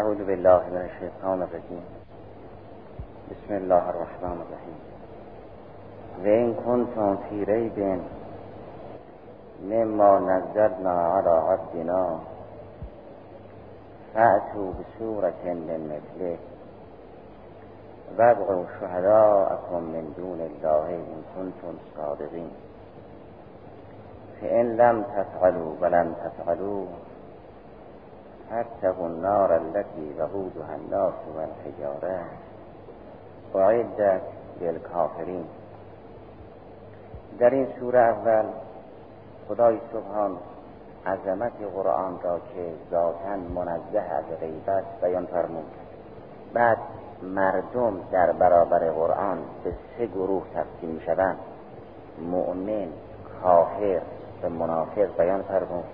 اعوذ بالله من الشیطان الرجیم بسم الله الرحمن الرحیم و این کنتم ریب مما نزلنا على عبدنا فأتوا بسورة من مثله. وادعوا شهداءكم من دون الله إن كنتم صادقين. فإن لم تفعلوا ولم تفعلوا فاتقوا النار التي وقودها الناس والحجارة. اعدت للكافرین در این سوره اول خدای سبحان عظمت قرآن را که ذاتا منزه از غیبت بیان فرمود. بعد مردم در برابر قرآن به سه گروه تقسیم شوند مؤمن کافر و منافق بیان فرمود.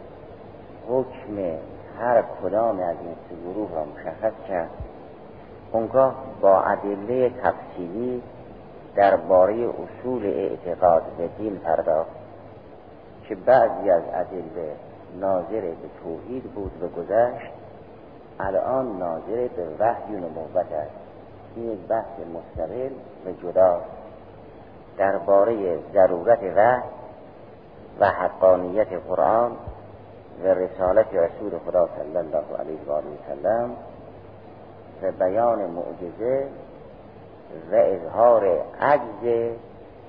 حکم هر کدام از این سه گروه را مشخص کرد. اونگاه با ادله تفصیلی درباره اصول اعتقاد به دین پرداخت که بعضی از ادله ناظر به توحید بود و گذشت الان ناظر به وحی و نبوت است. این یک بحث مستقل و جدا درباره ضرورت وحی و حقانیت قرآن و رسالت رسول خدا صلی الله علیه و آله وسلم و بیان معجزه و اظهار عجز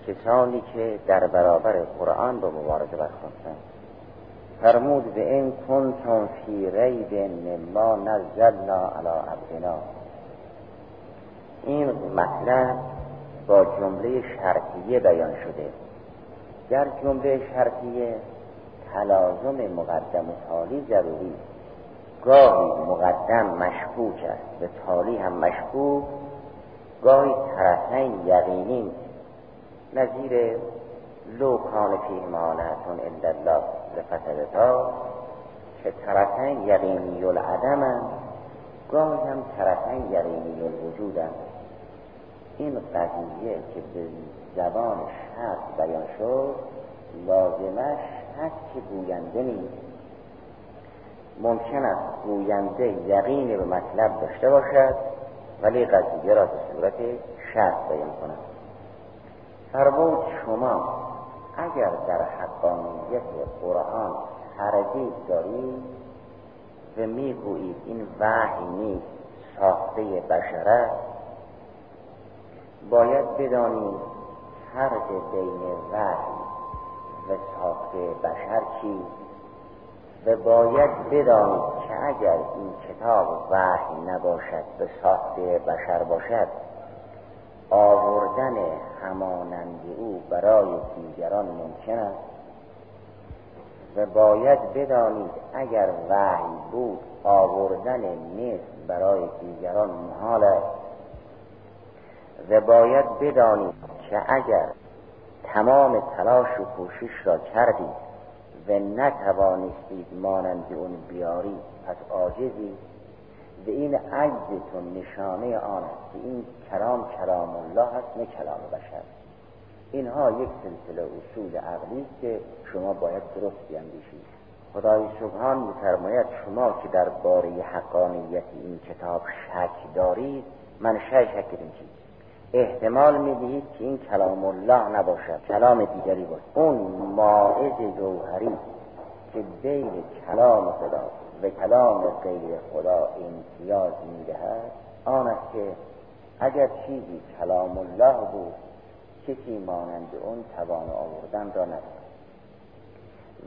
کسانی که در برابر قرآن به مبارزه برخواستند فرمود به این کنتم فی ریب مما نزلنا علی عبدنا. این مطلب با جمله شرطیه بیان شده. در جمله شرطیه تلازم مقدم و تالی ضروری. گاهی مقدم مشکوک است به تالی هم مشکوک. گاهی طرفین یقینی. نظیر لو کان فیه مانعتون الا الله که طرفین یقینی العدم گاهی هم طرفین یقینی الوجود این قضیه که به زبان شرط بیان شد لازمش که گوینده نیست. ممکن است گوینده یقین به مطلب داشته باشد ولی قضیه را به صورت شرط بیان کند. فرمود شما اگر در حقانیت قرآن تردید دارید و می‌گویید این وحی نیست ساخته بشر باید بدانید فرق بین وحی و ساخته بشر چیست؟ و باید بدانید که اگر این کتاب وحی نباشد به ساخته بشر باشد آوردن همانند او برای دیگران ممکن است. و باید بدانید اگر وحی بود آوردن مثل برای دیگران محال است. و باید بدانید که اگر تمام تلاش و کوشش را کردید و نتوانستید مانند اون بیاری پس عاجزی به این عجزتون نشانه آن است که این کلام کلام الله است نه کلام بشر. اینها یک سلسله اصول عقلی که شما باید درست بیندیشید خدای سبحان میفرماید شما که در باره حقانیت این کتاب شک دارید من شک شک چیز احتمال می‌دهید که این کلام الله نباشد. کلام دیگری باشد اون ماعز جوهری که بین کلام خدا و کلام غیر خدا امتیاز می‌دهد آن است که اگر چیزی کلام الله بود کسی مانند اون توان آوردن را ندارد.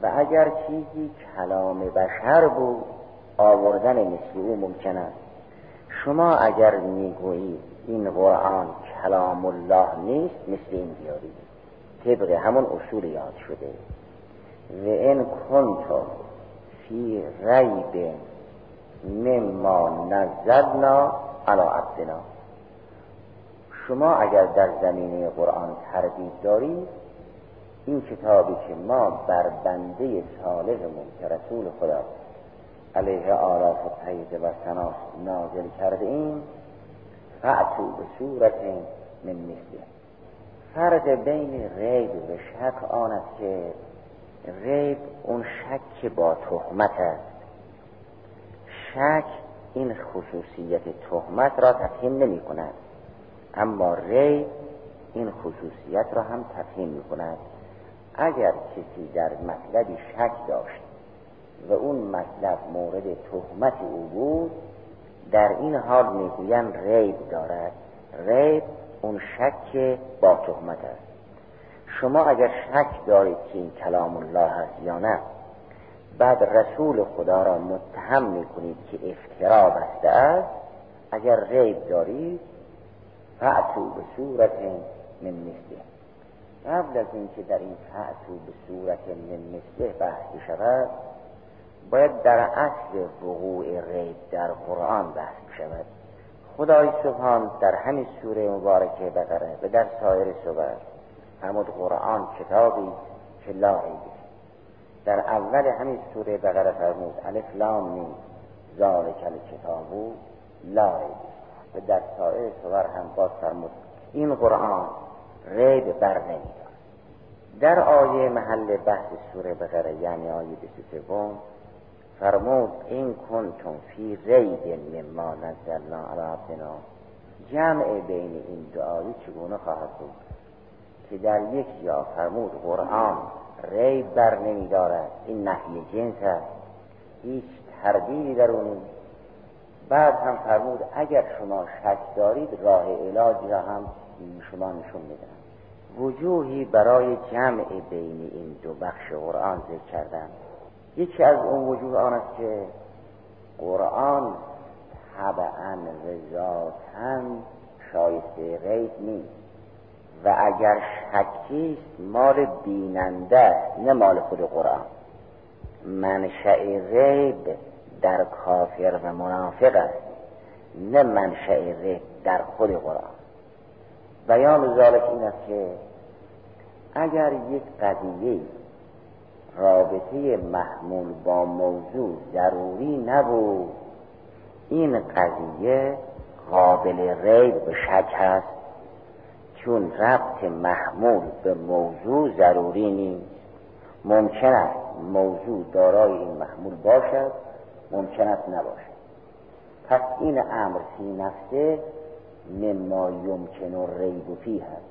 و اگر چیزی کلام بشر بود آوردن مثل او ممکن است. شما اگر می‌گویید این قرآن کلام الله نیست مثل این بیارید طبق همون اصول یاد شده. و این کنتم فی ریب مما نزلنا علی عبدنا. شما اگر در زمینه قرآن تردید دارید این کتابی که ما بر بنده صالحمون که رسول خدا علیه آلاف و و سناس نازل کرده ایم فعتو به صورت من مثله. فرق بین ریب و شک آن است که ریب اون شک با تهمت است. شک این خصوصیت تهمت را تفهیم نمی کند. اما ری این خصوصیت را هم تفهیم می کند. اگر کسی در مطلبی شک داشت و اون مطلب مورد تهمت او بود در این حال می‌گویند ریب دارد. ریب اون شک با تهمت است. شما اگر شک دارید که این کلام الله است یا نه بعد رسول خدا را متهم می‌کنید که افترا بسته است. اگر ریب دارید فعتو به صورت من مثله. قبل از اینکه در این فعتو به صورت من مثله بحث شود باید در اصل وقوع ریب در قرآن بحث شود خدای سبحان در همین سوره مبارکه بقره و در سایر سور همون قرآن کتابی که لا در اول همین سوره بقره فرمود الف لام میم. ذالک الکتابو لا و در سایر سور هم باز فرمود این قرآن ریب بر نمیدار در آیه محل بحث سوره بقره یعنی آیه 23 فرمود این کنتم فی ریب مما نزلنا علی عبدنا. جمع بین این دعایی چگونه خواهد بود؟ که در یک جا فرمود قرآن ریب بر نمی دارد این نحی جنس است هیچ تردیدی در اون بعد هم فرمود اگر شما شک دارید راه علاجی را هم شما نشون میدن وجوهی برای جمع بین این دو بخش قرآن ذکر کردن یکی از اون وجوه آن است که قرآن طبعا و ذاتا شایسته غیب نیست. و اگر شکیست مال بیننده نه مال خود قرآن. منشأ غیب در کافر و منافق است نه منشأ غیب در خود قرآن. بیان ذالک این است که اگر یک قضیه رابطه محمول با موضوع ضروری نبود. این قضیه قابل ریب به شک هست. چون ربط محمول به موضوع ضروری نیست. ممکن است موضوع دارای این محمول باشد ممکن است نباشد. پس این امر فی نفسه مما یمکن ریب فی هست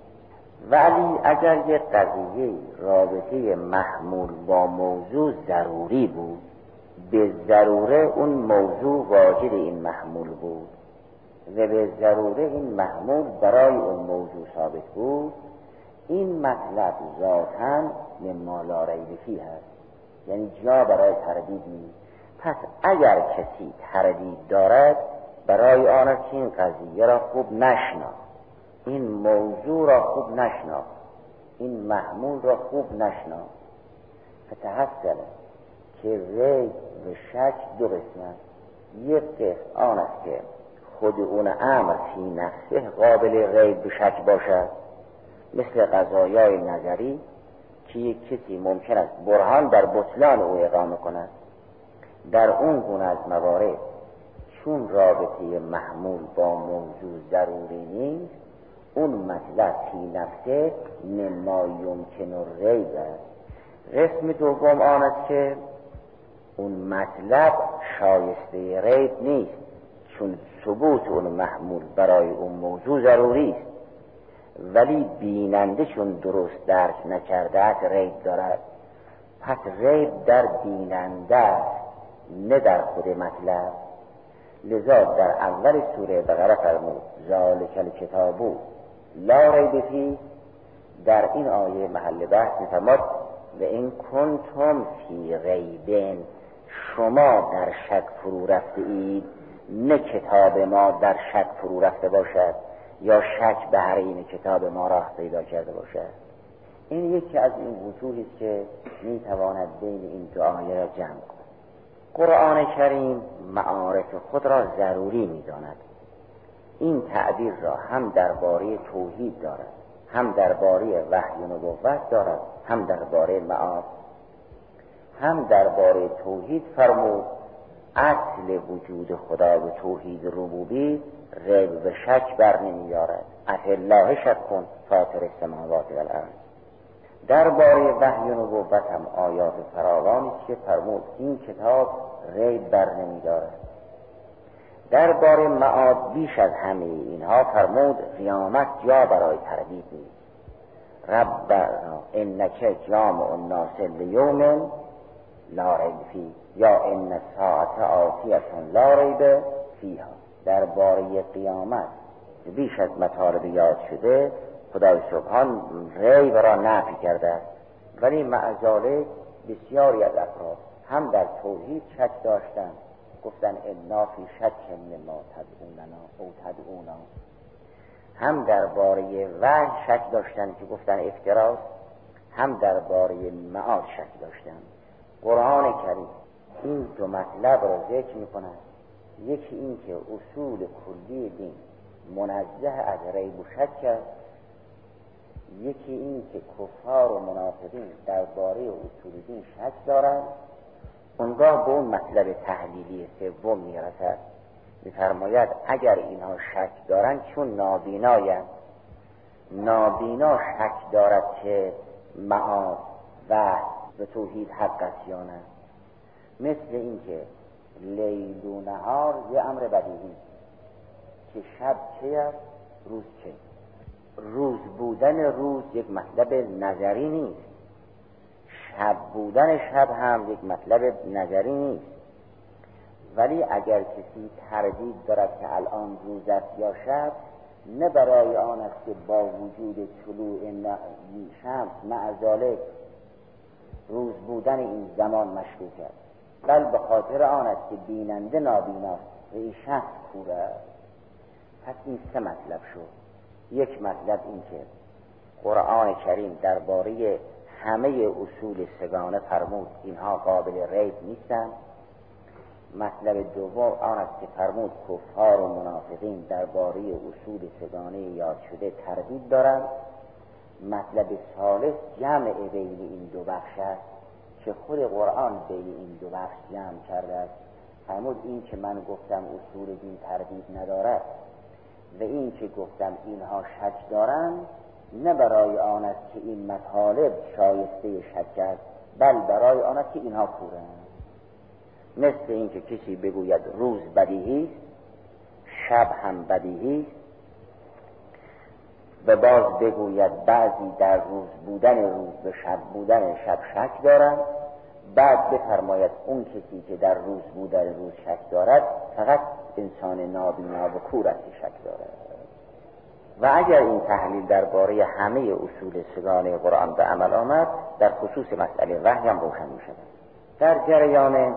ولی اگر یک قضیه رابطه محمول با موضوع ضروری بود به ضروره اون موضوع واجد این محمول بود و به ضروره این محمول برای اون موضوع ثابت بود این مطلب ذاتا مما لا هست. یعنی جا برای تردید نیست. پس اگر کسی تردید دارد برای آن که این قضیه را خوب نشناخت این موضوع را خوب نشناخت این محمول را خوب نشناخت فتحصله که ریب و شک دو قسم یک قسم آن است که خود اون امر فی نفسه قابل ریب و شک باشد. مثل قضایای نظری که یک کسی ممکن است برهان در بطلان او اقامه کند. در اون گونه از موارد چون رابطه محمول با موضوع ضروری نیست اون مطلب فی نفسه مما یمکن ریب است. قسم دوم آن است که اون مطلب شایسته ریب نیست چون ثبوت اون محمول برای اون موضوع ضروری است. ولی بیننده چون درست درک نکرده است ریب دارد. پس ریب در بیننده است نه در خود مطلب. لذا در اول سوره بقره فرمود ذالک الکتابو لا ریب در این آیه محل بحث میفرماد و این کنتم فی غیبن شما در شک فرو رفته اید. نه کتاب ما در شک فرو رفته باشد یا شک به هر این کتاب ما راه پیدا کرده باشد. این یکی از این وجوهی است که می‌تواند بین این دو آیه را جمع کند. قرآن کریم معارف خود را ضروری می‌داند. این تعبیر را هم درباره توحید دارد هم درباره وحی و نبوت دارد هم درباره معاد هم درباره توحید فرمود اصل وجود خدا و توحید ربوبی ریب و شک بر نمیارد الله شک کن فاطر السماوات و الارض درباره وحی و نبوت هم آیات فراوانی که فرمود این کتاب ریب بر نمیدارد درباره معاد بیش از همه اینها فرمود قیامت جا برای تردید نیست. رب انک جامع الناس لیوم لا فی یا ان ساعت آتیتون لا ریب فیها. درباره قیامت بیش از مطالب یاد شده خدای سبحان ریب را نفی کرده ولی معزاله بسیاری از افراد هم در توحید شک داشتن گفتن انا فی شک ما تدعوننا او تدعونا. هم درباره وحی شک داشتن که گفتن افتراست هم درباره معاد شک داشتن. قرآن کریم این دو مطلب را ذکر می کند یکی این که اصول کلی دین منزه از ریب و شک است یکی این که کفار و منافقین درباره اصول دین شک دارند. اونگاه به اون مطلب تحلیلی سوم می‌رسد. میفرماید اگر اینها شک دارند چون نابینایند نابینا شک دارد که معاد و به توحید حق است یا نه. مثل اینکه لیل و نهار یه امر بدیهی که شب چه است؟ روز چه روز بودن روز یک مطلب نظری نیست. شب بودن شب هم یک مطلب نظری نیست. ولی اگر کسی تردید دارد که الان روز است یا شب نه برای آن است که با وجود طلوع شمس معذالک روز بودن این زمان مشکوک است. بل به خاطر آن است که بیننده نابیناست. و این شخص کوره. است پس این سه مطلب شد. یک مطلب این که قرآن کریم درباره همه اصول سگانه فرمود اینها قابل ریب نیستند. مطلب دوم آن است که فرمود کفار و منافقین درباره اصول سگانه یاد شده تردید دارند. مطلب ثالث جمع بین این دو بخش است که خود قرآن بین این دو بخش جمع کرده است. فرمود این که من گفتم اصول دین تردید ندارد و این که گفتم اینها شک دارند نه برای آن است که این مطالب شایسته شک است بل برای آن است که اینها کورند مثل اینکه کسی بگوید روز بدیهی شب هم بدیهی و باز بگوید بعضی در روز بودن روز به شب بودن شب شک دارند بعد بفرماید اون کسی که در روز بودن روز شک دارد فقط انسان نابینا و کور است شک دارد. و اگر این تحلیل درباره همه اصول سگانه قرآن به عمل آمد در خصوص مسئله وحی هم روشن می در جریان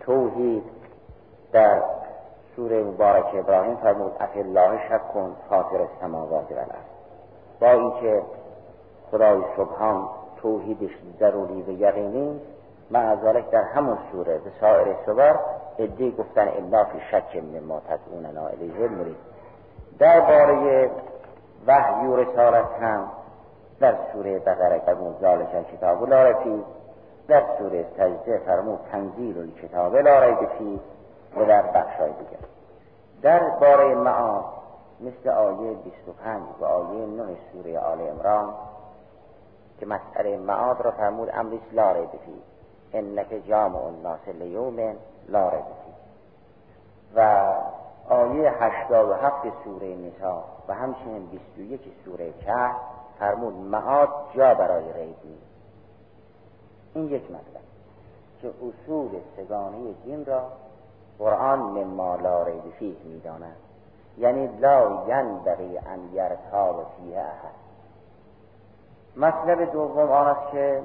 توحید در سوره مبارک ابراهیم فرمود افی الله شک کن خاطر السماوات و با اینکه خدای سبحان توحیدش ضروری و یقینی مع در همون سوره به سایر سور ادی گفتن الا فی شک مما تدعوننا الیه مرید درباره وحی و رسالت هم در سوره بقره قبول ذالک کتاب لا در سوره سجده فرمود تنزیل کتاب لا ریب و در بخشای دیگر. در باره معاد مثل آیه 25 و آیه 9 سوره آل امران که مسئله معاد را فرمود امریس لا ریب فی انک جامع الناس لیوم لا ریب و آیه 87 سوره نسا و همچنین 21 سوره که فرمود معاد جا برای ریب نیست این یک مطلب که اصول سگانه دین را قرآن مما لا ریب فیه می‌داند. یعنی لا ینبغی ان یرتاب فیه احد. مطلب دوم آن است که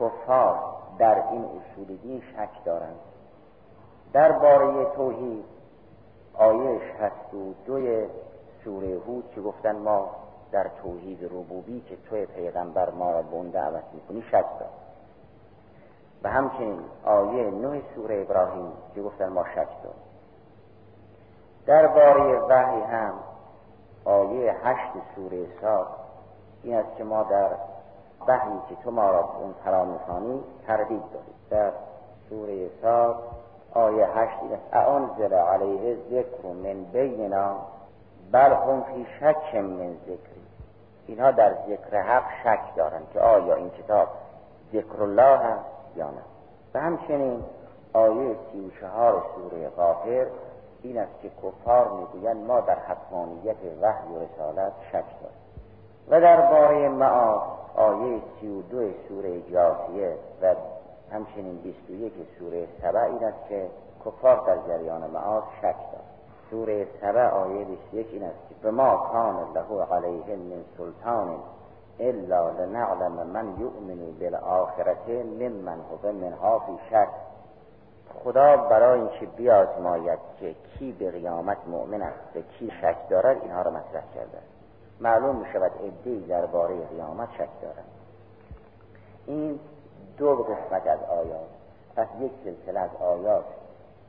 کفار در این اصول دین شک دارند. درباره توحید 62 سوره هود که گفتن ما در توحید ربوبی که توی پیغمبر ما را به اون دعوت می‌کنی شک دارد و همچنین آیه نه سوره ابراهیم که گفتن ما شک داریم درباره وحی هم آیه هشت سوره ساد این است که ما در وحی که تو ما را اون فرا می‌خوانی تردید داریم. در سوره ساد آیه هشت اعنزل علیه ذکر من بیننا بل هم فی شک من ذکری اینها در ذکر حق شک دارند که آیا این کتاب ذکر الله هست یا نه. و همچنین آیه سی و چهار سوره غافر این است که کفار می‌گویند ما در حقانیت وحی و رسالت شک داریم. و درباره معاد آیه سی و دو سوره جاثیه و همچنین بیست و یک سوره سبع این است که کفار در جریان معاد شک دارد. سوره سبع آیه یک این است که به ما کان له علیه من سلطان الا لنعلم من یؤمن بالآخرته ممن هو منها فی شک. خدا برای اینکه بیازماید که کی به قیامت مؤمن است و کی شک دارد اینها را مطرح کرده. معلوم می شود ادهی درباره قیامت شک دارد. این دو قسمت از آیات پس یک سلسله از آیات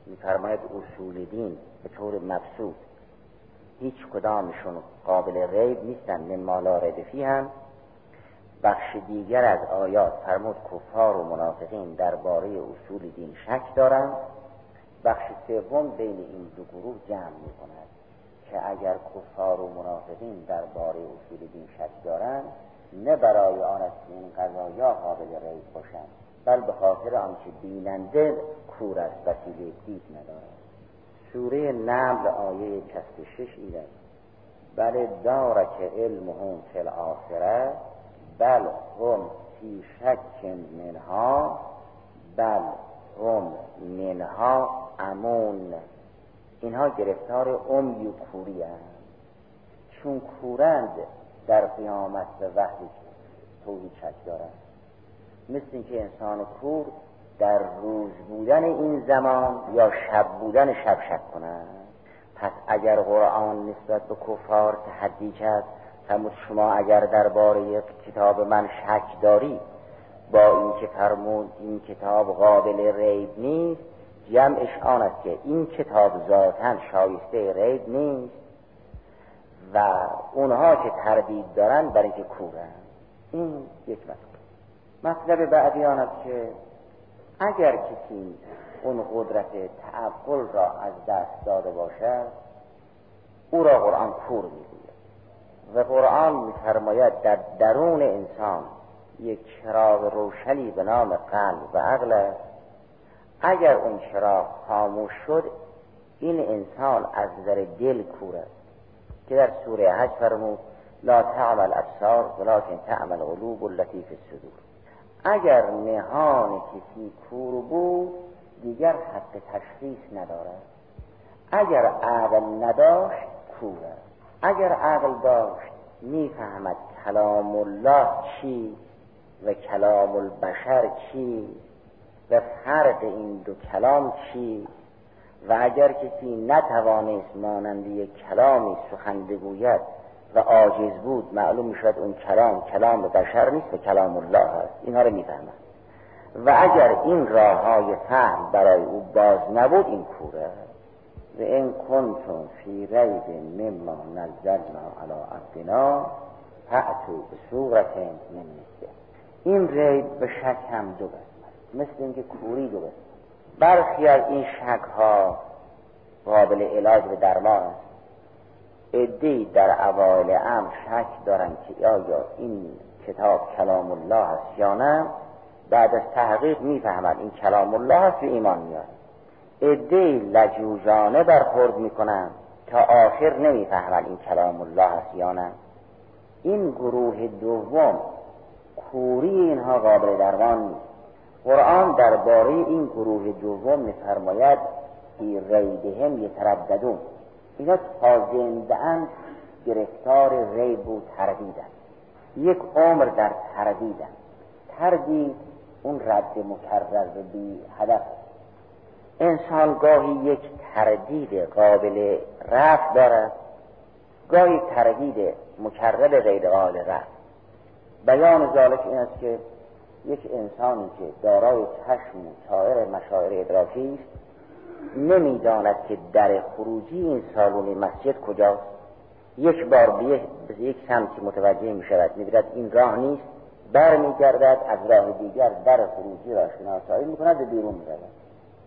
میفرماید اصول دین به طور مبسوط. هیچ کدامشون قابل ریب نیستن من مالا ردفی هم. بخش دیگر از آیات فرمود کفار و منافقین درباره اصول دین شک دارند. بخش سوم بین این دو گروه جمع می کند که اگر کفار و منافقین درباره اصول دین شک دارند نه برای آن است که این قضایا قابل ریب باشند بل به خاطر آنچه بیننده کور است وسیله دید ندارد. سوره نمل آیه 66 این است بل دارک علمهم فی الاخره بل هم فی شک منها بل هم منها امون. اینها گرفتار امی و کوری چون کورند در قیامت به وحی توحید شک دارند مثل اینکه انسان کور در روز بودن این زمان یا شب بودن شب شک کنند. پس اگر قرآن نسبت به کفار تحدی کرد فرمود شما اگر درباره کتاب من شک داری با این که فرمود این کتاب قابل ریب نیست جمعش آن است که این کتاب ذاتا شایسته ریب نیست. و اونها که تردید دارن برای که کورن. این یک مطلب مطلب بعدی آن است که اگر کسی اون قدرت تعقل را از دست داده باشد او را قرآن کور می‌گوید. و قرآن میفرماید در درون انسان یک چراغ روشنی به نام قلب و عقل اگر اون چراغ خاموش شد این انسان از نظر دل کور است. که در سوره حج فرمود لا تعمل ابصار ولكن تعمل قلوب التي في الصدور. اگر نهان کسی کور بود دیگر حق تشخیص ندارد. اگر عقل نداشت کور. اگر عقل داشت می‌فهمد کلام الله چی و کلام البشر چی و فرق این دو کلام چی؟ و اگر کسی نتوانست مانند یک کلامی سخن بگوید و عاجز بود معلوم شد اون کلام کلام بشر نیست و کلام الله هست اینها رو می‌فهمد و اگر این راه های فهم برای او باز نبود این کوره. و این کنتم فی ریب مما نزلنا علی عبدنا فعتو به صورت این ریب به شک هم دو قسمت. مثل اینکه کوری دو قسمت. برخی از این شک ها قابل علاج و درمان است در اوایل امر شک دارن که آیا این کتاب کلام الله است یا نه بعد از تحقیق می‌فهمند این کلام الله است و ایمان میاد عده لجوجانه برخورد می‌کنن تا آخر نمی‌فهمند این کلام الله است یا نه. این گروه دوم کوری اینها قابل درمان نیست. قرآن درباره این گروه دوم میفرماید فی ریبهم یترددون اینا تا زندهاند گرفتار ریب و تردیدن یک عمر در تردیدن تردید اون رد مکرر بی هدف انسان گاهی یک تردید قابل رفت دارد گاهی تردید مکرر غیر قابل رفت بیان ذالک این است که یک انسانی که دارای چشم و سایر مشاعر ادراکی است نمی‌داند که در خروجی این سالون مسجد کجاست. یک بار به یک سمتی متوجه می شود می این راه نیست. برمیگردد از راه دیگر در خروجی را شناسایی می کند و بیرون می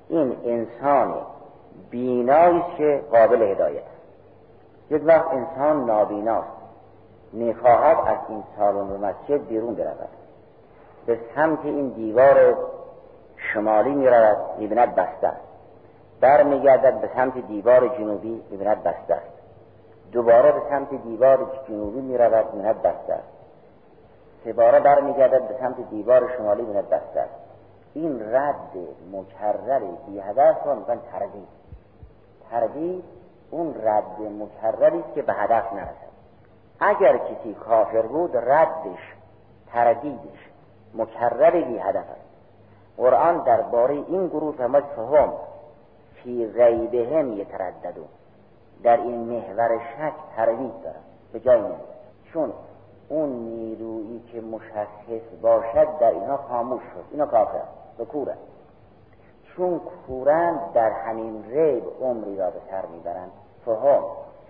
این انسان بینایی که قابل هدایت است. یک وقت انسان نابیناست می‌خواهد از این سالن و مسجد بیرون برود. به سمت این دیوار شمالی می‌رود می‌بیند بسته است. برمیگردد به سمت دیوار جنوبی ببیند بسته است. دوباره به سمت دیوار جنوبی می‌رود می‌بیند بسته است. سه باره برمیگردد به سمت دیوار شمالی می‌بیند بسته است. این رد مکرر بی هدف رو میگن تردید. تردید اون رد مکرری که به هدف نرسد. اگر کسی کافر بود ردش تردیدش مکرر بی هدف است. قرآن درباره این گروه فرماد فهم فی ریبهم یترددون. در این محور شک تردید دارن به جای نمید چون اون نیرویی که مشخص باشد در اینا خاموش شد. اینا کافر به کورن چون کورن در همین ریب عمری را به سر می‌برند فهم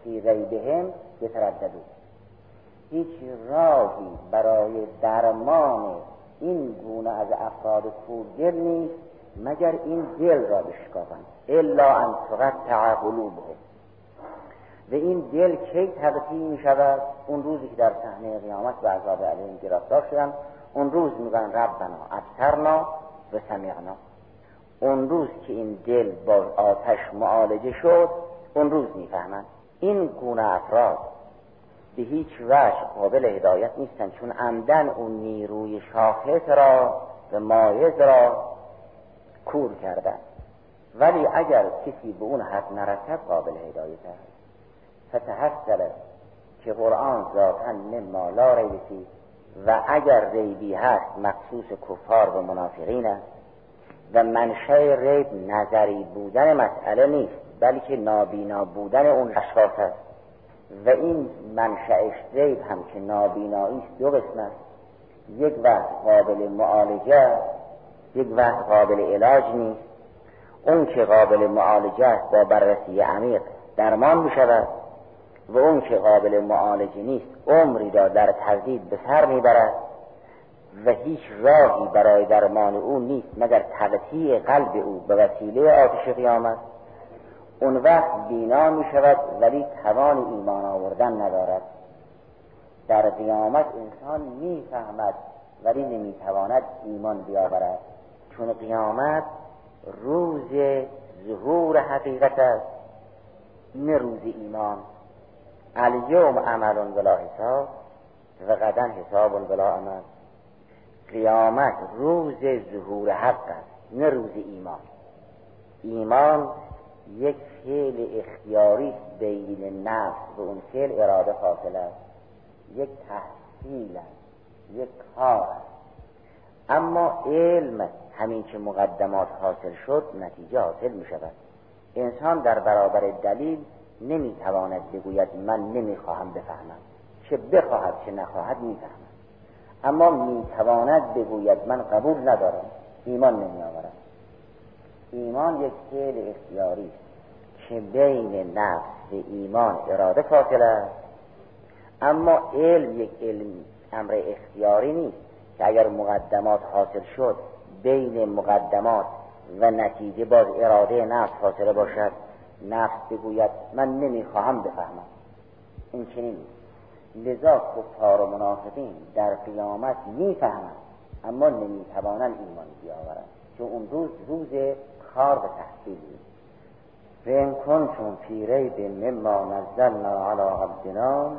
فی ریبهم یترددون. هیچ راهی برای درمان این گونه از افراد دل نیست مگر این دل را بشکافند. الا ان تقطع قلوبهم. و این دل کی تقطیع می شود اون روزی که در صحنه قیامت به عذاب علیهم گرفتار شدن اون روز میگن ربنا ابصرنا و سمعنا اون روز که این دل با آتش معالجه شد اون روز می‌فهمند. این گونه افراد به هیچ وجه قابل هدایت نیستن چون عمدن اون نیروی شاخص را و مایز را کور کردن. ولی اگر کسی به اون حد نرسد قابل هدایت است. فتحصل که قرآن ذاتا مما لا ریبی و اگر ریبی هست مخصوص کفار و منافقین است. و منشه ریب نظری بودن مسئله نیست بلکه نابینا بودن اون اشخاص است. این منشأش ریب هم که نابینایی دو قسم است یک وقت قابل معالجه یک وقت قابل علاج نیست. اون که قابل معالجه است با بررسی عمیق درمان می شود و اون که قابل معالجه نیست عمری را در تردید به سر می‌برد و هیچ راهی برای درمان او نیست مگر تغطیه قلب او به وسیله آتش قیامت. اون وقت بینا می شود ولی توان ایمان آوردن ندارد. در قیامت انسان می‌فهمد ولی نمی‌تواند ایمان بیاورد. چون قیامت روز ظهور حقیقت است نه روز ایمان. الیوم عمل ولا حساب و غدا حساب ولا عمل. قیامت روز ظهور حق است نه روز ایمان. ایمان یک فعل اختیاری بین نفس و اون فعل اراده فاصل است. یک تحصیل است. یک کار است. اما علم همین که مقدمات حاصل شد نتیجه حاصل می شود. انسان در برابر دلیل نمی‌تواند بگوید من نمی‌خواهم بفهمم. چه بخواهد چه نخواهد می‌فهمد اما می‌تواند بگوید من قبول ندارم. ایمان نمیآورم. ایمان یک فعل اختیاری است که بین نفس و ایمان اراده فاصله است. اما علم یک علم امر اختیاری نیست که اگر مقدمات حاصل شد بین مقدمات و نتیجه باز اراده نفس فاصله باشد. نفس بگوید من نمی‌خواهم بفهمم. این چنین لذا کفار و منافقین در قیامت می‌فهمند اما نمی‌توانند ایمان بیاورند. چون اون روز روز کار و تحصیل. نیست فین کنتم فی ریب مما نزلنا علی عبدنا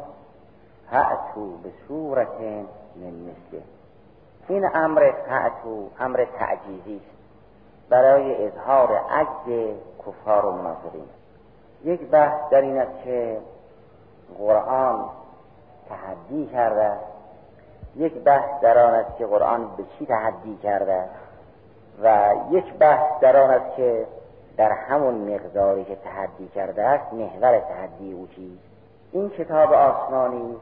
فأتو به صورت من مثله. این امر فأتو امر تعجیزی برای اظهار عجز کفار و منافقین یک بحث در این است که قرآن تحدی کرده یک بحث در آن است که قرآن به چی تحدی کرده و یک بحث در آن است که در همون مقداری که تحدی کرده است محور تحدی او چیست؟ این کتاب آسمانی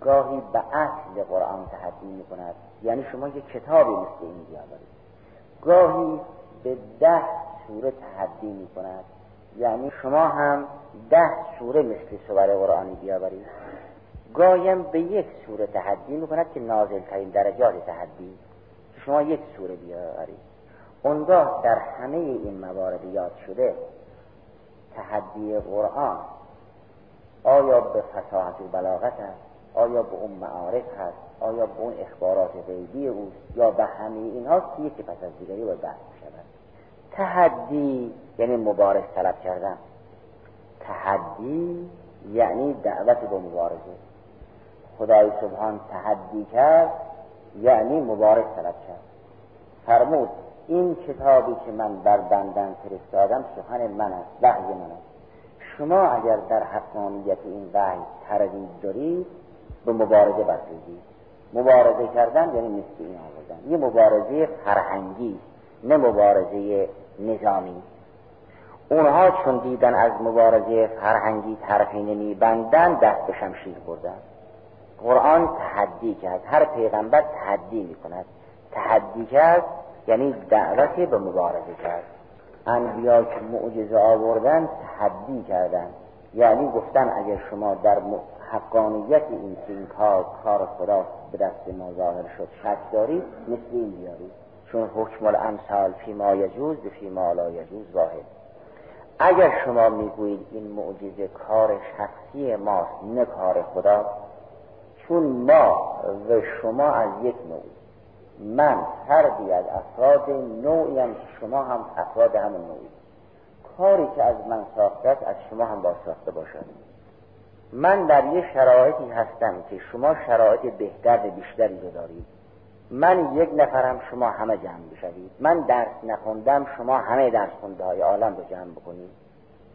گاهی به اصل قرآن تحدی می کند یعنی شما یک کتابی مثل این بیاورید. گاهی به ده سوره تحدی می کند یعنی شما هم ده سوره مثل سور قرآنی بیاورید. گاهیم به یک سوره تحدی می کند که نازل ترین درجات تحدی. شما یک سوره بیاورید. اونگاه در همه این موارد یاد شده تحدی قرآن آیا به فصاحت و بلاغت است؟ آیا به اون معارف هست؟ آیا به اون اخبارات غیبی اوست؟ یا به همه اینهاست که یکی پس از دیگری باید بحث شود تحدی یعنی مبارز طلب کردن. تحدی یعنی دعوت به مبارزه. خدای سبحان تحدی کرد یعنی مبارز طلب کرد. فرمود این کتابی که من بر بندن فرستادم سخن من است وحی من است. شما اگر در حقانیت این وحی تردید دارید به مبارزه برخیزید. مبارزه کردن یعنی مثل این آوردن. یه مبارزه فرهنگی نه مبارزه نظامی. اونها چون دیدن از مبارزه فرهنگی طرفی نمیبندن دست به شمشیر بردن. قرآن تحدی کرد. هر پیغمبر تحدی می‌کند. تحدی کرد یعنی دعوتی به مبارزه کرد. انبیا که معجزه آوردن تحدی کردن. یعنی گفتن اگر شما در حقانیت این این کار کار خدا به دست ما ظاهر شد شک دارید مثل این بیارید چون حکم الامثال فی ما یجوز به فی ما لا یجوز واحد اگر شما می‌گویید این معجزه کار شخصی ماست نه کار خدا چون ما و شما از یک نوع من فردی از افراد نوعی هم شما هم افراد همون نوعی. کاری که از من ساخته از شما هم با ساخته باشد. من در یه شرایطی هستم که شما شرایط بهتر و بیشتری رو دارید. من یک نفرم شما همه جمع بشوید. من درس نخوندم شما همه درس خونده های عالم رو جمع بکنید.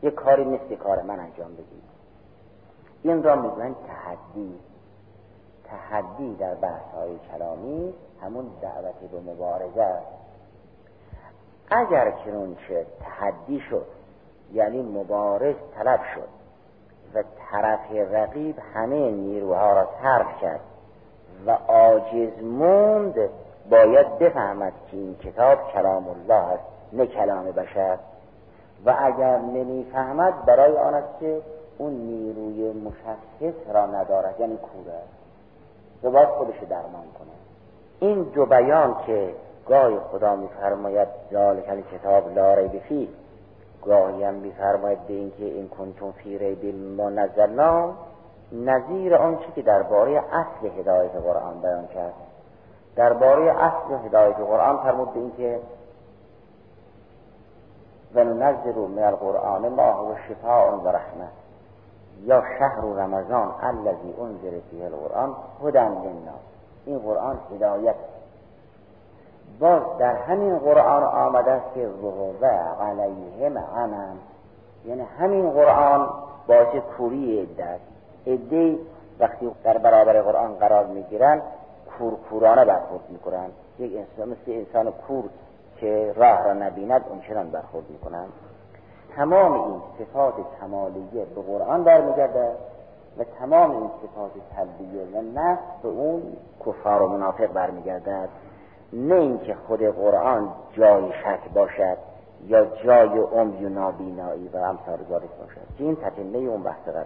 یه کاری مثل کار من انجام بدید. این را می‌گوین تحدی. تحدی در بحث های کلامی همون دعوت به مبارزه اگر چه تحدی شد یعنی مبارز طلب شد و طرف رقیب همه نیروها را صرف کرد و عاجز موند باید بفهمد که این کتاب کلام الله است نه کلام بشر. و اگر نمی‌فهمد برای آن است که اون نیروی مشخص را ندارد یعنی کوره است. و باید خودش درمان کنه. این دو بیان که گاهی خدا میفرماید ذالک کتاب لا ریب گاهی هم میفرماید به اینکه این کنتم فی ریب ما نزلنا. نظیر آنچه که درباره اصل هدایت قرآن بیان کرد. درباره اصل هدایت قرآن فرمود به اینکه و ننزل من القرآن ما هو شفاء و رحمه یا شهر رمضان الذي انزل فیه القرآن هدى للناس. این قرآن هدایت. باز در همین قرآن آمده است که ذهوه علیهم عمم یعنی همین قرآن باعث کوری عده است عده وقتی در برابر قرآن قرار می‌گیرن کورکورانه برخورد می‌کنن. یک انسان مثل انسان کور که راه را نبیند اونچنان برخورد می‌کنن. تمام این صفات کمالیه به قرآن برمیگرده. و تمام این صفات سلبیه و نفس به اون کفار و منافق برمیگردد. نه اینکه خود قرآن جای شک باشد یا جای عمی و نابینایی و امثال ذالک باشد. که این تتمه اون بحث قدر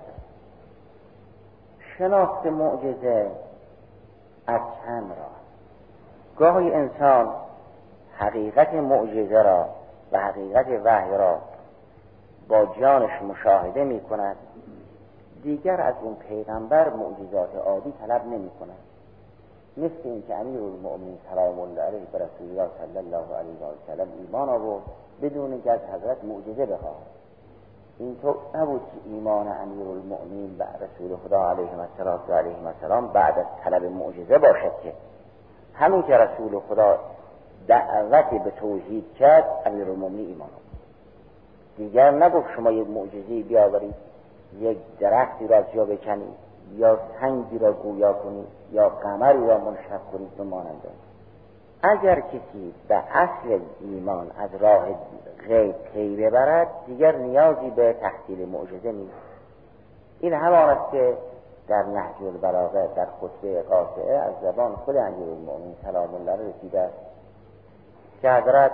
شناخت معجزه از چند راه گاهی انسان حقیقت معجزه را و حقیقت وحی را با جانش مشاهده می کند دیگر از اون پیغمبر معجزات عادی طلب نمی کند مثل اینکه امیر المؤمنین سلام الله علیه به رسول الله صلی الله علیه و سلم ایمان آورد بدون اینکه از حضرت معجزه بخواد اینطور نبود که ایمان امیر المؤمنین به رسول خدا علیه و علیه السلام بعد از طلب معجزه باشد که همین که رسول خدا دعوتی به توحید کرد امیر المؤمنین ایمان آورد. دیگر نگفت شما یک معجزه بیاورید. یک درختی را جا بکنید یا سنگی را گویا کنید یا قمری را منشق کنید به مانند اگر کسی به اصل ایمان از راه غیب پی ببرد دیگر نیازی به تحصیل معجزه نیست. این همان است که در نهج البلاغه در خطبه قاطعه از زبان خود امیر المؤمنین سلام الله رسیده است. که حضرت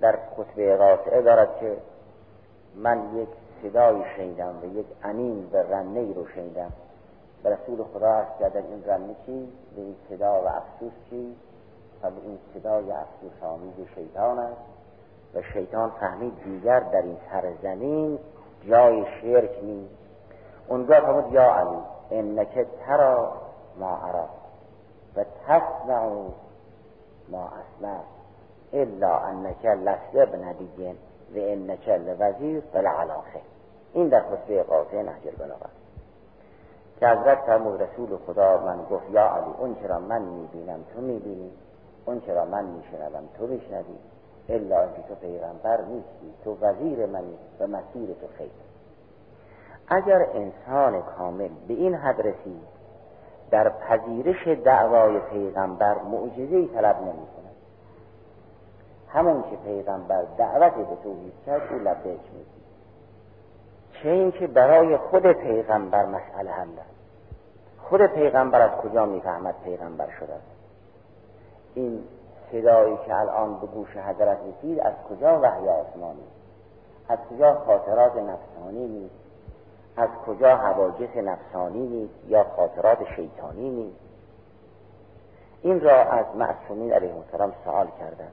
در خطبه قاطعه دارد که من یک صدایی شنیدم و یک انین و رنه رو شنیدم و رسول خدا که در این رنه چی؟ به این صدا و افسوس چی؟ و به این صدای افسوس آمیز شیطان است. و شیطان فهمید دیگر در این سرزمین جای شرک نیست. اونجا فرمود یا علی انک ترا ما عرا و تسمع ما اسمع الا انک لست بنبی و انک لوزیر ولعلاخه این در خطبه قاطع نهج البلاغه که حضرت فرمود رسول خدا من گفت یا علی اون چرا من می‌بینم تو می‌بینی اون چرا من میشنوم تو میشنوی. الا اینکه تو پیغمبر نیستی تو وزیر منی و مسیر تو خیر. اگر انسان کامل به این حد رسید در پذیرش دعوای پیغمبر معجزه طلب نمی کند همون که پیغمبر دعوت به توحید کرد او لبیک میگی چه اینکه برای خود پیغمبر مسئله حل خود پیغمبر از کجا می‌فهمد پیغمبر شده این صدایی که الان به گوش حضرت رسید از کجا وحی آسمانی؟ از کجا خاطرات نفسانی نیست؟ از کجا حواجس نفسانی نیست یا خاطرات شیطانی نیست؟ این را از معصومین علیه السلام سوال کردند.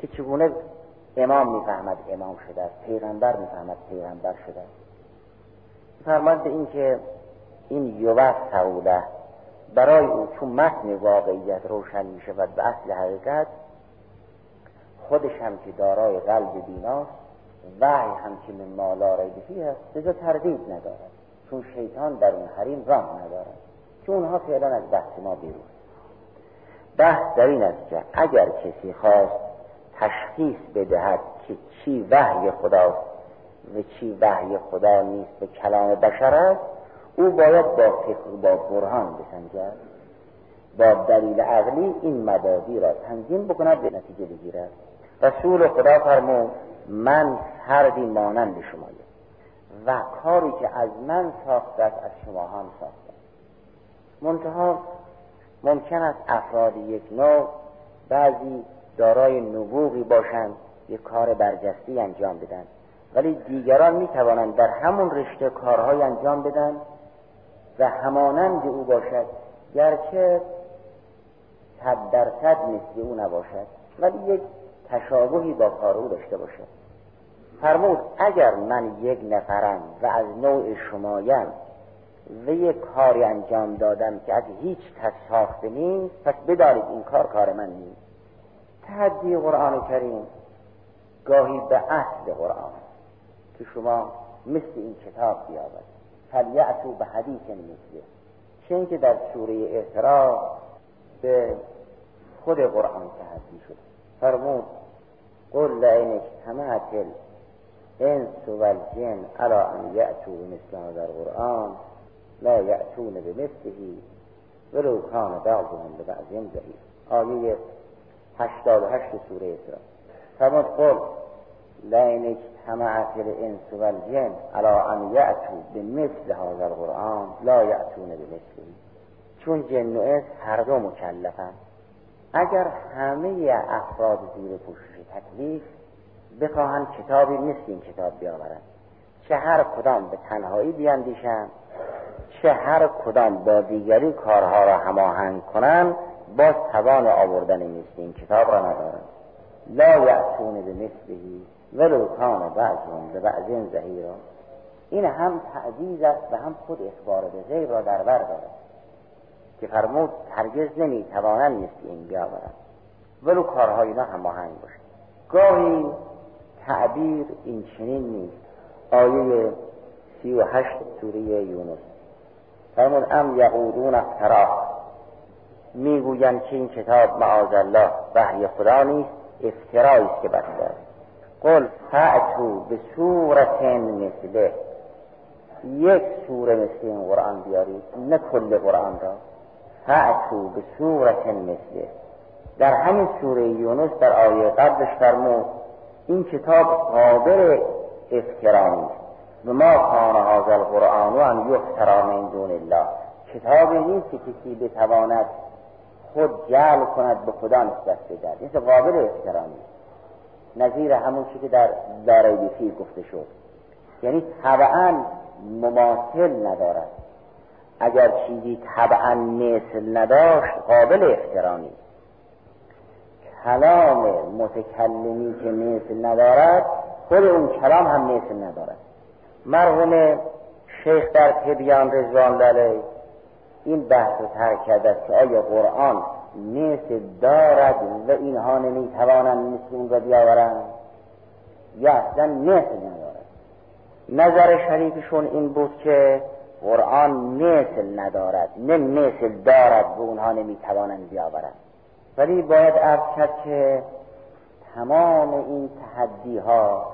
که چگونه امام می‌فهمد امام شده است پیغمبر می‌فهمد پیغمبر شده است. فرماد به این که این یووه سعوله برای او چون متن واقعیت روشن می شود به اصل حقیقت خودش هم که دارای قلب بیناست وحی هم که من مالا ریبی هست بجا تردید ندارد. چون شیطان در اون حریم راه ندارد. که اونها فعلا از بحث ما بیرون بحث در این است که اگر کسی خواست تشخیص بدهد که چی وحی خداست و چی وحی خدا نیست به کلام بشر است او باید با فکر با برهان بسنجد. با دلیل عقلی این مبادی را تنظیم بکند به نتیجه بگیرد. رسول خدا فرمود من فردی مانند شمایم و کاری که از من ساخته از شما هم ساخته منتها ممکن است افراد یک نوع بعضی دارای نبوغی باشند یک کار برجستی انجام بدن. ولی دیگران می توانند در همون رشته کارهای انجام بدن و همانند او باشد. گرچه صد درصد مثل او نباشد ولی یک تشابهی با کار او داشته باشد. فرمود اگر من یک نفرم و از نوع شمایم و یک کاری انجام دادم که از هیچ کس ساخته نیست پس بدانید این کار کار من نیست. تحدی قرآن کریم. گاهی به اصل قرآن. که شما مثل این کتاب بیابد فلیعتو به حدیث مثله. چه که در سوره اعتراف به خود قرآن تحدی شد فرمود قل لئن اجتمعت الانس والجن على ان یأتوا بمثل هذا القرآن لا یأتون بمثله ولو کان بعضهم لبعض ظهیر آیه هشتاد و هشت سوره اسراء. فرمود قل لئن اجتمعت الانس والجن على ان یأتوا بمثل هذا القرآن لا یأتون بمثله. چون جن و انس هر دو مکلفن اگر همه افراد زیر پوشش تکلیف بخواهند کتابی مثل این کتاب بیاورند چه هر کدام به تنهایی بیاندیشند چه هر کدام با دیگری کارها را هماهنگ کنند باز توان آوردن مثل این کتاب را ندارند لا یعتون به مثلهی ولو کان بعضهم به بعض زهیرا این هم تعدیز است و هم خود اخبار به غیب را در بر دارد که فرمود هرگز نمی‌توانند مثل این بیاورند ولو کارهای اینا هماهنگ باشد. گاهی تعبیر این چنین نیست. آیه سی و هشت سوره یونس. فرمود ام یقولون افترا. می‌گویند که این کتاب معاذ الله وحی خدا نیست افترایی است که بسته است قل فعتو به صورت مثله. یک سوره مثل این قرآن بیارید نه کل قرآن را. فعتو به صورت مثله. در همین سوره یونس در آیه قبلش فرمود این کتاب قابل افترا نیست و ما کان هذا القرآن و ان یفترا من دون الله. کتابی نیست که کسی بتواند خود جعل کند به خدا نسبت بدهد این قابل افترا نیست نظیر همون چی که در داره فیل گفته شد. یعنی طبعا مماثل ندارد. اگر چیزی طبعا مثل نداشت قابل افترا نیست کلام متکلمی که مثل ندارد خود اون کلام هم مثل ندارد. مرحوم شیخ در تبیان رضوان علیه این بحث رو ترک کرده که آیا قرآن مثل دارد و اینها نمی‌توانند مثل اون را بیاورند؟ یا اصلا مثل ندارد؟ نظر شریفشون این بود که قرآن مثل ندارد نه مثل دارد و اونها نمی‌توانند بیاورند. ولی باید عرض کرد که تمام این تحدی ها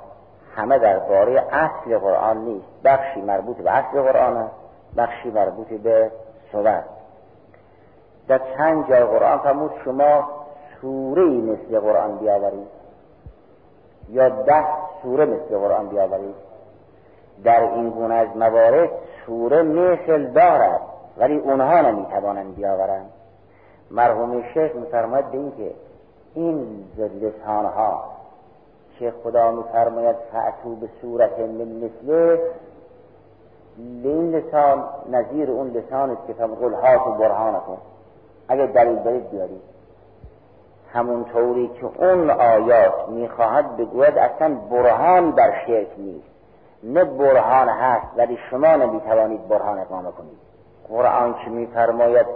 همه درباره اصل قرآن نیست. بخشی مربوط به اصل قرآن است بخشی مربوط به صورت در چند جای قرآن فرمود شما سوره مثل قرآن بیاورید. یا ده سوره مثل قرآن بیاورید. در این گونه از موارد سوره مثل دارد ولی اونها نمی‌توانند بیاورند. مرحوم شیخ میفرماید به اینکه این لسانها که خدا میفرماید فعتو به صورت من مثله این لسان نظیر اون لسان است که قل هات برهانکم اگر دلیل دارید بیارید. همون طوری که اون آیات می‌خواهد بگوید اصلا برهان بر شرک نیست. نه برهان هست ولی شما نمی‌توانید برهان اقامه کنید. قرآن که میفرماید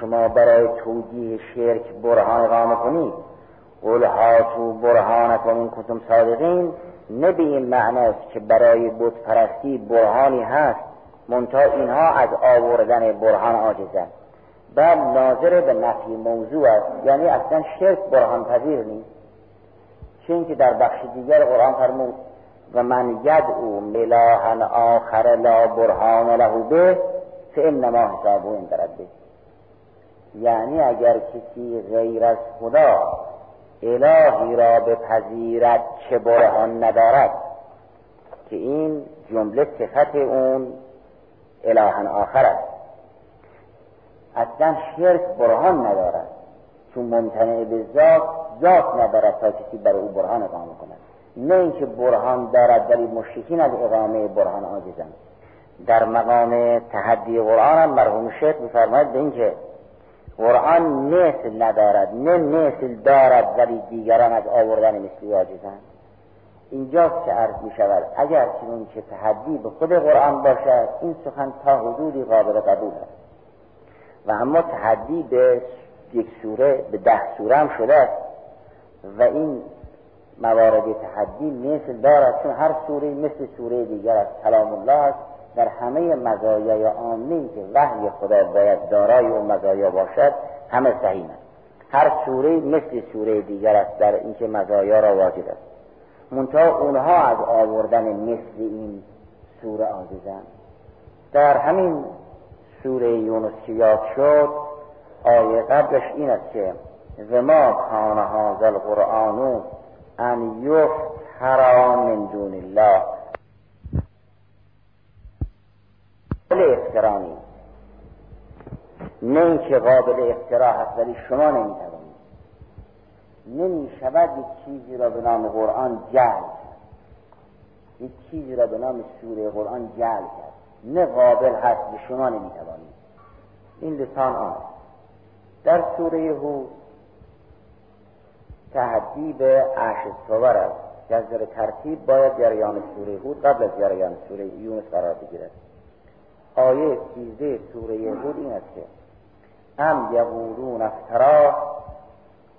شما برای توجیه شرک برهان اقامه کنید. قل هاتو برهانکم این کتم صادقین. نه به این معناست که برای بت پرستی برهانی هست منتها اینها از آوردن برهان عاجزند بعد ناظر به نفی موضوع است یعنی اصلا شرک برهان پذیر نیست. چون که در بخش دیگر قرآن فرمود و من او ملاحن آخر لا برهان له به فانما حسابه عند ربه. یعنی اگر کسی غیر از خدا الهی را بپذیرد که برهان ندارد که این جمله صفت اون الهن آخر است. اصلا شرک برهان ندارد چون ممتنع به ذات ذات ندارد تا کسی برای او برهان اقامه کند. نه اینکه برهان دارد ولی مشرکین از اقامه برهان عاجزند. در مقام تحدی قرآن هم مرحوم شیخ میفرماید به اینکه قرآن مثل ندارد نه مثل دارد ولی دیگران از آوردن مثلی عاجزند اینجاست که عرض می شود اگر چنون که تحدی به خود قرآن باشد این سخن تا حدودی قابل قبول است. و اما تحدی به یک سوره به ده سوره هم شده است. و این موارد تحدی مثل دارد چون هر سوره مثل سوره دیگر از کلام الله است. در همه مزایای عامی که وحی خدا باید دارای و مزایا باشد همه صحیح است. هر سوره مثل سوره دیگر است در اینکه مزایا را واجد است. منتها اونها از آوردن مثل این سوره عاجزند در همین سوره یونس که یاد شد آیه قبلش این است که و ما کان هذا القرآن ان یفترا من دون الله افترانی نه اینکه قابل افترا هست ولی شما نمی‌توانید. نمی شود یک چیزی را به نام قرآن جعل یک چیزی را به نام سوره قرآن جعل کرد. نه قابل هست به شما نمی‌توانید. این لسان آن در سوره هود تهدید به صور است. که ترتیب باید جریان سوره هود قبل از جریان سوره یونس قرار بگیرد. آیه سیزده سوره هود این است که ام یقولون افترا؟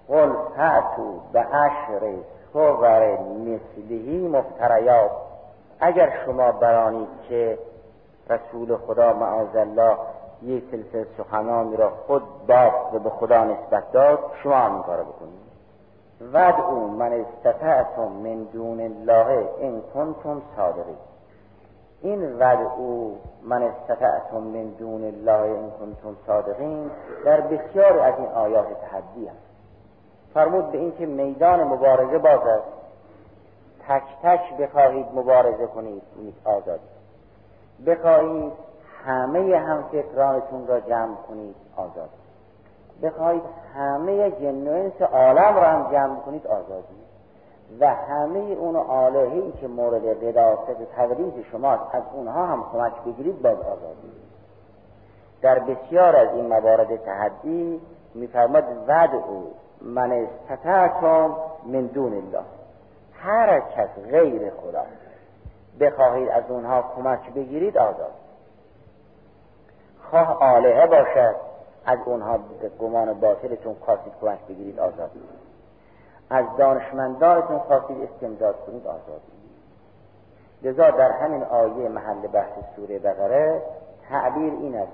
قل فعتو به عشر صور مثلهی مفتریات اگر شما برانید که رسول خدا معاذ الله یک سلسله سخنانی را خود بافت و به خدا نسبت داد شما هم این بکنید. ود او من استطعتم من دون الله ان کنتم صادقین. این ود او من استطعتم من دون الله ان کنتم صادقین در بسیار از این آیات تحدی است. فرمود به اینکه میدان مبارزه باز است تک تک بخواهید مبارزه کنید آزادی. بخواهید همه هم فکرانتون را جمع کنید آزاد بخواهید همه جن عالم را هم جمع کنید آزادی. و همه اون آلهی که مورد قداست و تدریس شماست از اونها هم کمک بگیرید باز آزادی. در بسیار از این موارد تحدی میفرماد ود او من استطعتم من دون الله. هر کس غیر خدا بخواهید از اونها کمک بگیرید آزاد. خواه آلهه باشد از اونها گمان باطلتون خواستید کمک بگیرید آزاد. از دانشمندانتون خواستید استمداد کنید آزاد لذا در همین آیه محل بحث سوره بقره تعبیر این است.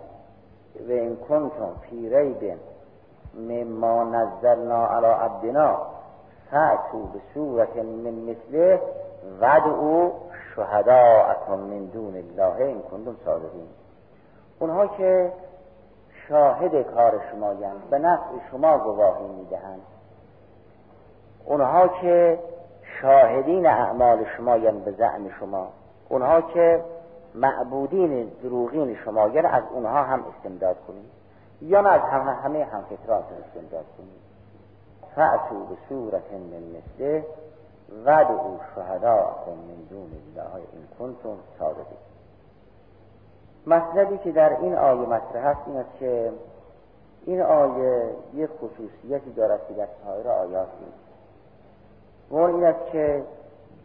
و این کنتم فی ریب مما نزلنا علی عبدنا فأتوا به صورت من مثله ودعو شهداءکم من دون الله این کنتم صادقین. اونها که شاهد کار شما به نفع شما گواهی می‌دهند. اونها که شاهدین اعمال شما به زعم شما اونها که معبودین دروغین شما از اونها هم استمداد کنید یا نه از همه همه هم فطرات استمداد کنید. فعتو به صورت من مثله ودعو شهداءکم من دون الله این کنتم صادقین. مطلبی که در این آیه مطرح است این است که این آیه یک خصوصیتی دارد که در سایر آیات نیست. و این است که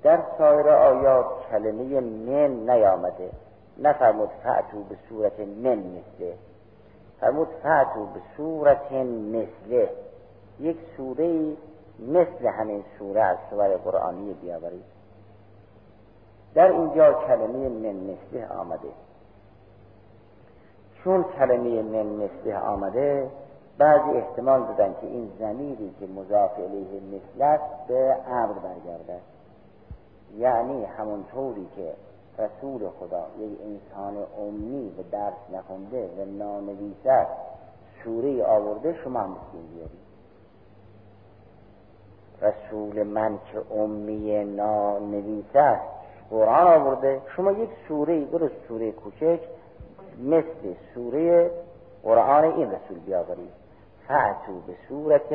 در سایر آیات کلمه من نیامده نفرمود فعتو به صورت من مثله. فرمود فعتو به صورت مثله. یک سوره مثل همین سوره از سور قرآنی بیاورید. در اینجا کلمه من مثله آمده. چون کلمه من مثله آمده بعضی احتمال دادن که این زمیری که مضاف الیه مثل است به امر برگرده. یعنی همونطوری که رسول خدا یک انسان امی به درس نخونده و نانویسه سوره آورده شما هم بیارید رسول من که امی نانویسه است قرآن آورده. شما یک سوره درست سوره کوچک مثل سوره قرآن این رسول بیاورید. فعتو به صورت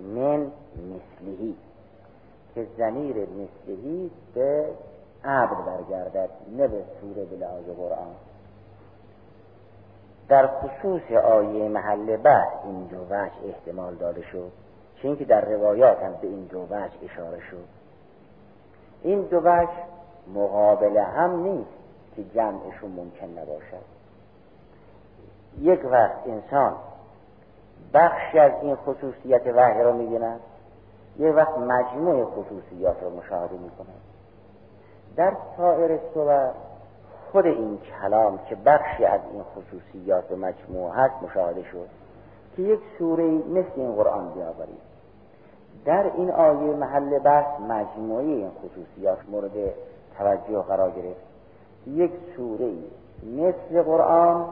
من مثلهی که زمیر مثلهی به عبد برگردد نه به سوره به قرآن. در خصوص آیه محل بحث این دو وجه احتمال داده شد چون که در روایات هم به این دو وجه اشاره شد. این دو وجه مقابل هم نیست که جمعشون ممکن نباشد. یک وقت انسان بخشی از این خصوصیت وحی را می‌بیند. یک وقت مجموع خصوصیات را مشاهده می‌کند. در سایر صور خود این کلام که بخشی از این خصوصیات مجموع هست مشاهده شد که یک سوره مثل این قرآن بیاورید. در این آیه محل بحث مجموعه این خصوصیات مورد توجه قرار گرفت. یک سوره مثل قرآن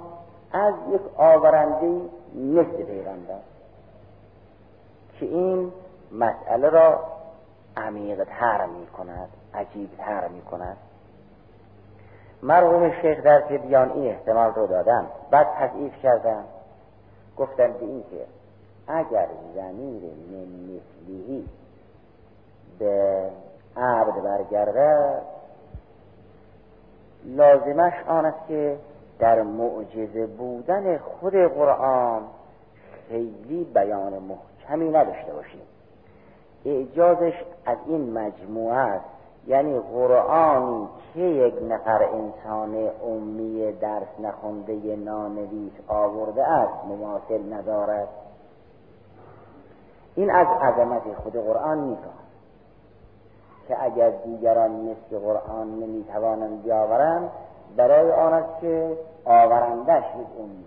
یک آورنده مثل پیغمبر که این مسئله را عمیقتر می کند عجیبتر می کند مرحوم شیخ در بیان این احتمال رو دادن بعد تضعیف کردن گفتن به این که اگر زمیر من مثلیهی به عبد برگرده لازمش آن است که در معجزه بودن خود قرآن خیلی بیان محکمی نداشته باشیم. اعجازش از این مجموعه است. یعنی قرآنی که یک نفر انسان امی درس نخونده نانویس آورده است مماثل ندارد. این از عظمت خود قرآن میگه که اگر دیگران مثل قرآن نمی‌توانند بیاورند برای آن است که آورندش امی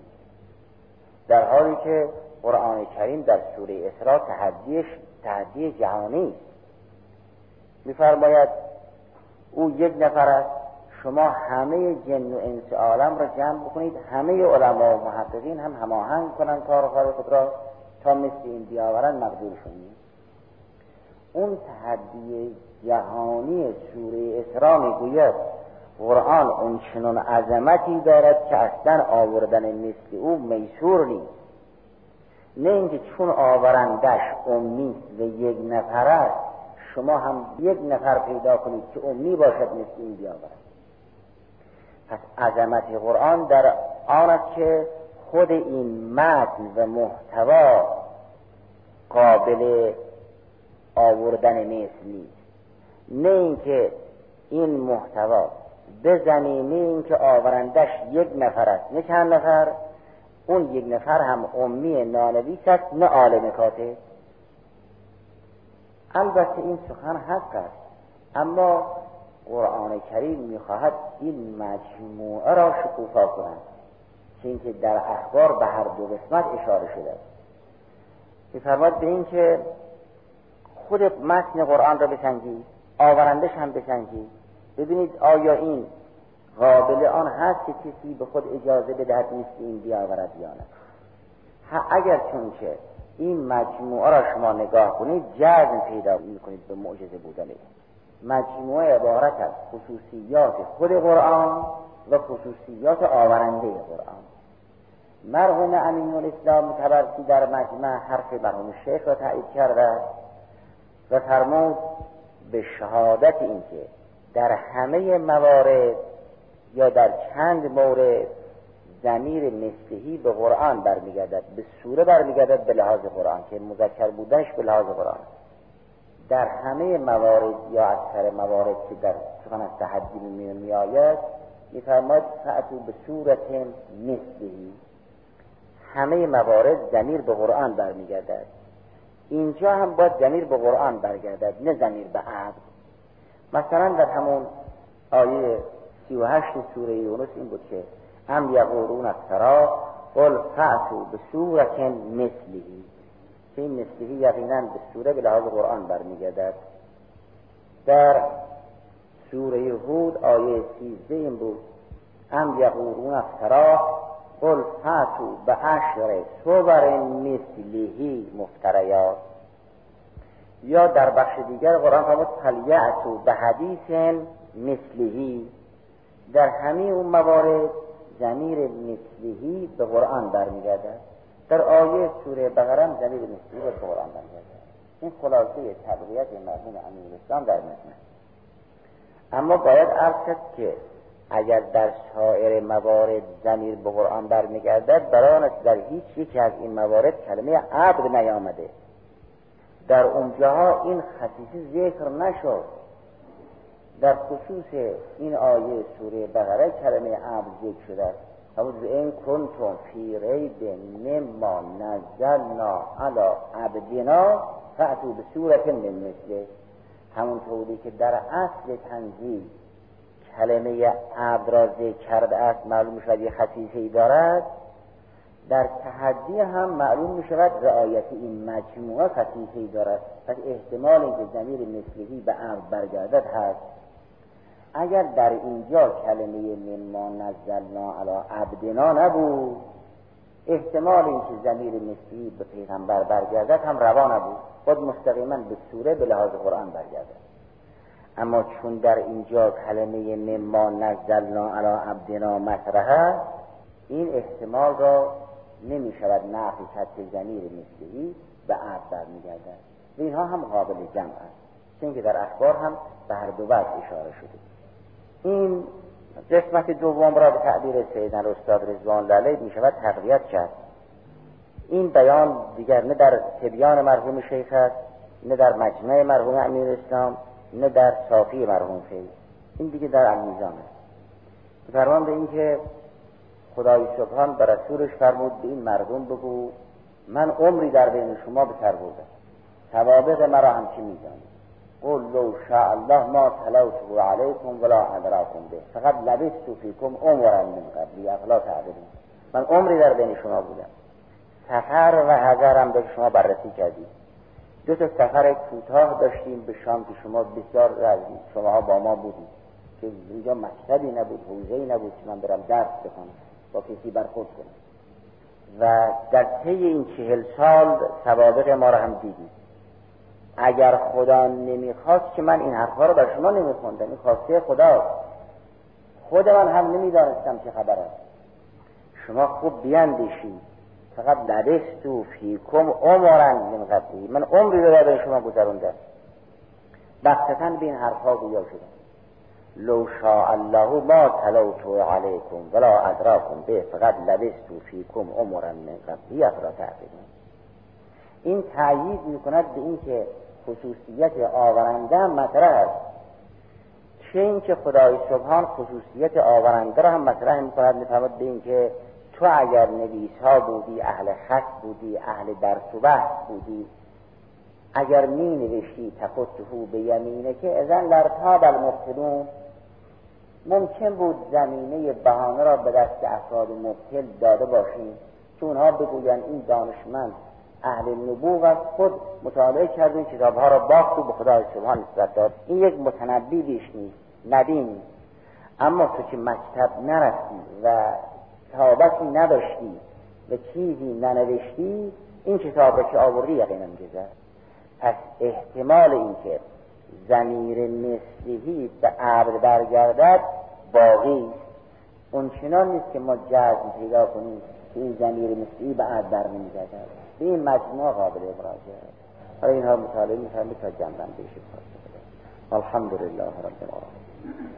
در حالی که قرآن کریم در سوره اسراء تحدیش تحدی جهانی میفرماید او یک نفر است. شما همه جن و انس عالم را جمع بکنید. همه علما و محققین هم هماهنگ کنند کار خود را تا مثل این بیاورن مقبول شدید اون تحدی جهانی سوره اسراء می‌گوید قرآن اون چنون عظمتی دارد که اصلا آوردن مثل او میسور نیست. نه اینکه چون آورندش امی و یک نفر است شما هم یک نفر پیدا کنید که امی باشد مثل این بیاورد. پس عظمت قرآن در آن که خود این متن و محتوا قابل آوردن مثل نیست. نه اینکه این محتوا به زمینه اینکه آورندش یک نفر است. نه چند نفر؟ اون یک نفر هم امی نانویس است نه عالم کاتب. البته این سخن حق است. اما قرآن کریم می‌خواهد این مجموعه را شکوفا کند. که در اخبار به هر دو قسمت اشاره شده است. میفرماد به این که خود متن قرآن را بسنجید آورندش هم بسنجید. ببینید آیا این قابل آن هست که کسی به خود اجازه بدهد نیست این بیاورد یا نه؟ اگر چون که این مجموعه را شما نگاه کنید جزم پیدا می‌کنید به معجزه بودن مجموعه عبارت از خصوصیات خود قرآن و خصوصیات آورنده قرآن. مرحوم امین الاسلام تبرسی در مجمع حرف مرحوم شیخ را تایید کرده و فرمود به شهادت اینکه در همه موارد یا در چند مورد زمیر مثلهی به قرآن برمیگردد به سوره برمیگردد به لحاظ قرآن که مذکر بودنش به لحاظ قرآن. در همه موارد یا اکثر موارد که در سخن از تحدی می آید میفرماد فعتو به صورت مثلهی. همه موارد زمیر به قرآن برمیگردد. اینجا هم باید زمیر به قرآن برگردد نه زمیر به عبد مثلا در همون آیه سی و هشت سوره یونس این بود که هم یقولون افترا قل فعتو به صورت مثلی که این مثلی یقینا به سوره به لحاظ قرآن برمیگردد. در سوره هود آیه سیزده این بود هم یقولون افترا قل فعتو به عشر صور مثلیهی مفتریات یا در بخش دیگر قرآن فرمود فلیعتو به حدیث مثلیهی در همه اون موارد زمیر مثلیهی به قرآن برمیگردد. در آیه سوره بقرم زمیر مثلی به قرآن برمیگردد. این خلاصه تبریت مرحوم امیر اسلام در مجمع اما باید عرض که اگر در سایر موارد زمیر به قرآن برمیگردد برای در هیچ یکی از این موارد کلمه عبد نیامده. در اونجاها این خصیصی ذکر نشد. در خصوص این آیه سوره بقره کلمه عبد ذکر شده است. فرمود این کنتم فی ریب مما نزلنا علی عبدنا فعتو به صورت من مثله. همونطوری که در اصل تنزیل کلمه عبد را ذکر کرده است معلوم شد یه خصیصه دارد. در تحدی هم معلوم می شود رعایت این مجموعه خصیصه دارد. پس احتمال اینکه زمیر مثلی به عبد برگردد هست. اگر در اینجا کلمه مما نزلنا علی عبدنا نبود احتمال اینکه زمیر مثلی به پیغمبر برگردد هم روا نبود. خود مستقیما به سوره به لحاظ قرآن برگردد. اما چون در اینجا کلمه مما نزلنا علی عبدنا مطرحه این احتمال را نمی شود نفی که زمیر مثلی به عبد برمیگردد. و اینها هم قابل جمع است. چون که در اخبار هم به هر دو وجه اشاره شده. این قسمت دوم را به تعبیر سیدن استاد رضوان لاله می شود تقویت کرد. این بیان دیگر نه در تبیان مرحوم شیخ است نه در مجمع مرحوم امیر اسلام نه در صافی مرحوم فیض. این دیگه در المیزان است. فرمان به این که خدای سبحان به رسولش فرمود به این مردم بگو من عمری در بین شما به سر بردم توابق مرا همچی می‌دانید؟ قل لو شاء الله ما تلوته علیکم ولا ادراکم به فقط لبست فیکم عمرا من قبلی افلا تعبدون من عمری در بین شما بودم. سفر و هزارم به شما بررسی کردید دو تا سفر کوتاه داشتیم به شام که شما بسیار رزید شما با ما بودید. که اینجا مکتبی نبود حوزهی نبود که من برم درس بخونم. با کسی برخورد کنم و در طی این چهل سال سوابق ما را هم دیدید اگر خدا نمی‌خواست که من این حرفها رو بر شما نمیخوندم این خواسته خدا خود من هم نمی‌دانستم چه خبر است شما خوب بیاندیشید فقط لبستو فیکم عمرن من قبلی من عمری رو در شما گذروندم بختتا به این حرفها گویا شدم. لو شاء الله ما تلوتو علیکم ولا ادراکم به فقط لبستو فیکم عمرن من قبلی افرا تعبیدون این تأیید می‌کند به این که خصوصیت آورنده هم مطرح است. چه اینکه خدای سبحان خصوصیت آورنده را هم مطرح می‌کند می‌فهمد به اینکه تو اگر نویس ها بودی اهل خط بودی اهل درس و بحث بودی اگر می نوشتی تفتهو به یمینه که ازن لرتاب المبتلون ممکن بود زمینه بهانه را به دست افراد مبتل داده باشیم که اونها بگویند این دانشمند اهل نبوغ از خود مطالعه کرد این کتاب ها را باخت و به خدای سبحان نسبت داد. این یک متنبی بیش نیست ندیم. اما تو که مکتب نرفتی و تابتی نداشتی و چیزی ننوشتی این کتاب را که آوردی یقینا گذر. پس احتمال اینکه زمیر مثلی به عبد برگردد باقی اون چنان نیست که ما جزم پیدا کنیم که این زمیر مثلی به عبد بر نمیگردد به این مجموعه قابل ابراز حالا اینها مطالعه میفرمید تا جنبن بشه الحمد لله رب العالمین.